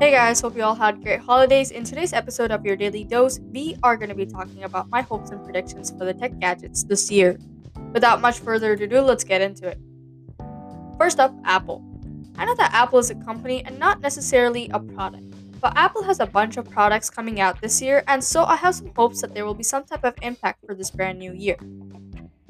Hey guys, hope you all had great holidays. In today's episode of Your Daily Dose, we are going to be talking about my hopes and predictions for the tech gadgets this year. Without much further ado, let's get into it. First up, Apple. I know that Apple is a company and not necessarily a product, but Apple has a bunch of products coming out this year, and so I have some hopes that there will be some type of impact for this brand new year.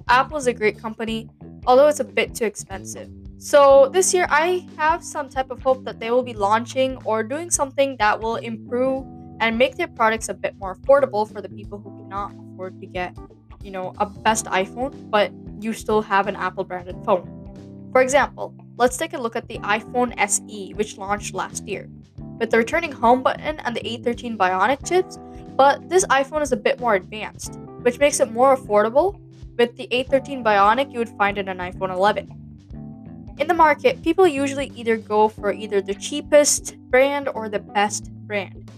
Apple is a great company, although it's a bit too expensive. So this year, I have some type of hope that they will be launching or doing something that will improve and make their products a bit more affordable for the people who cannot afford to get, you know, a best iPhone, but you still have an Apple branded phone. For example, let's take a look at the iPhone SE, which launched last year, with the returning home button and the A13 Bionic chips. But this iPhone is a bit more advanced, which makes it more affordable. With the A13 Bionic, you would find in an iPhone 11. In the market, people usually either go for either the cheapest brand or the best brand.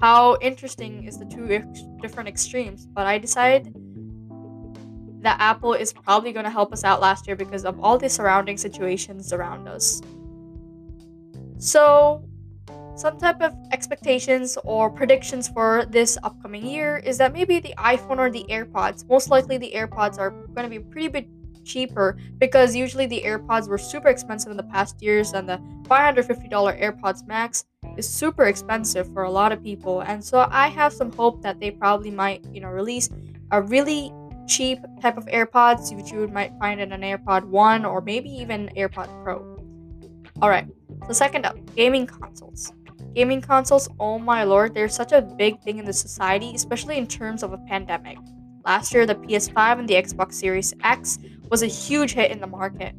How interesting is the two ex- different extremes, but I decided that Apple is probably going to help us out last year because of all the surrounding situations around us. So, some type of expectations or predictions for this upcoming year is that maybe the iPhone or the AirPods, most likely the AirPods are going to be pretty bit cheaper because usually the AirPods were super expensive in the past years and the $550 AirPods Max is super expensive for a lot of people. And so I have some hope that they probably might, you know, release a really cheap type of AirPods which you might find in an AirPod 1 or maybe even AirPod Pro. All right. So second up, gaming consoles. Gaming consoles, oh my lord, they're such a big thing in the society, especially in terms of a pandemic. Last year, the PS5 and the Xbox Series X was a huge hit in the market.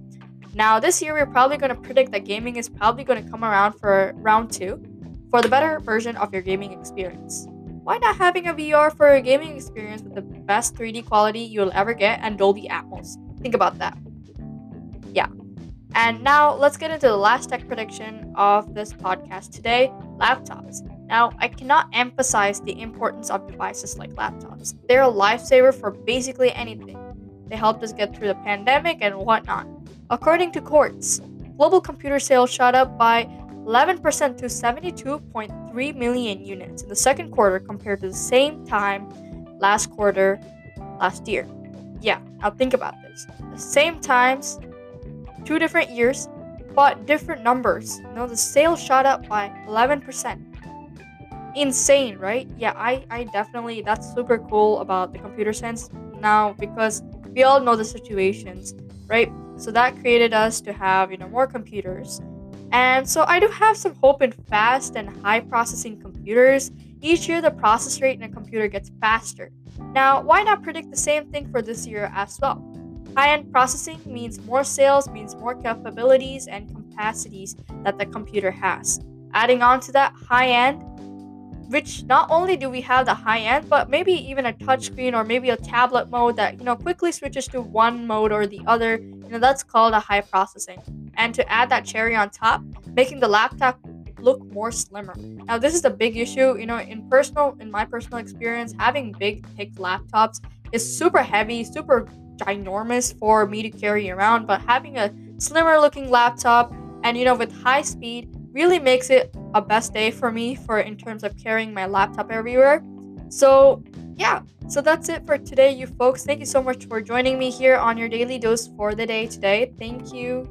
Now, this year, we're probably going to predict that gaming is probably going to come around for round two for the better version of your gaming experience. Why not having a VR for a gaming experience with the best 3D quality you'll ever get and Dolby Atmos? Think about that. Yeah. And now let's get into the last tech prediction of this podcast today laptops. Now, I cannot emphasize the importance of devices like laptops. They're a lifesaver for basically anything. They helped us get through the pandemic and whatnot. According to Quartz, global computer sales shot up by 11% to 72.3 million units in the second quarter compared to the same time last quarter last year. Yeah, now think about this. The same times, two different years, but different numbers. You know, the sales shot up by 11% insane, right? Yeah, I, I definitely, that's super cool about the computer sense now because we all know the situations, right? So that created us to have, you know, more computers. And so I do have some hope in fast and high processing computers. Each year, the process rate in a computer gets faster. Now, why not predict the same thing for this year as well? High end processing means more sales, means more capabilities and capacities that the computer has. Adding on to that, high end which not only do we have the high end, but maybe even a touchscreen or maybe a tablet mode that you know quickly switches to one mode or the other. You know that's called a high processing. And to add that cherry on top, making the laptop look more slimmer. Now this is a big issue. You know, in personal, in my personal experience, having big thick laptops is super heavy, super ginormous for me to carry around. But having a slimmer looking laptop and you know with high speed really makes it a best day for me for in terms of carrying my laptop everywhere. So, yeah. So that's it for today, you folks. Thank you so much for joining me here on your daily dose for the day today. Thank you.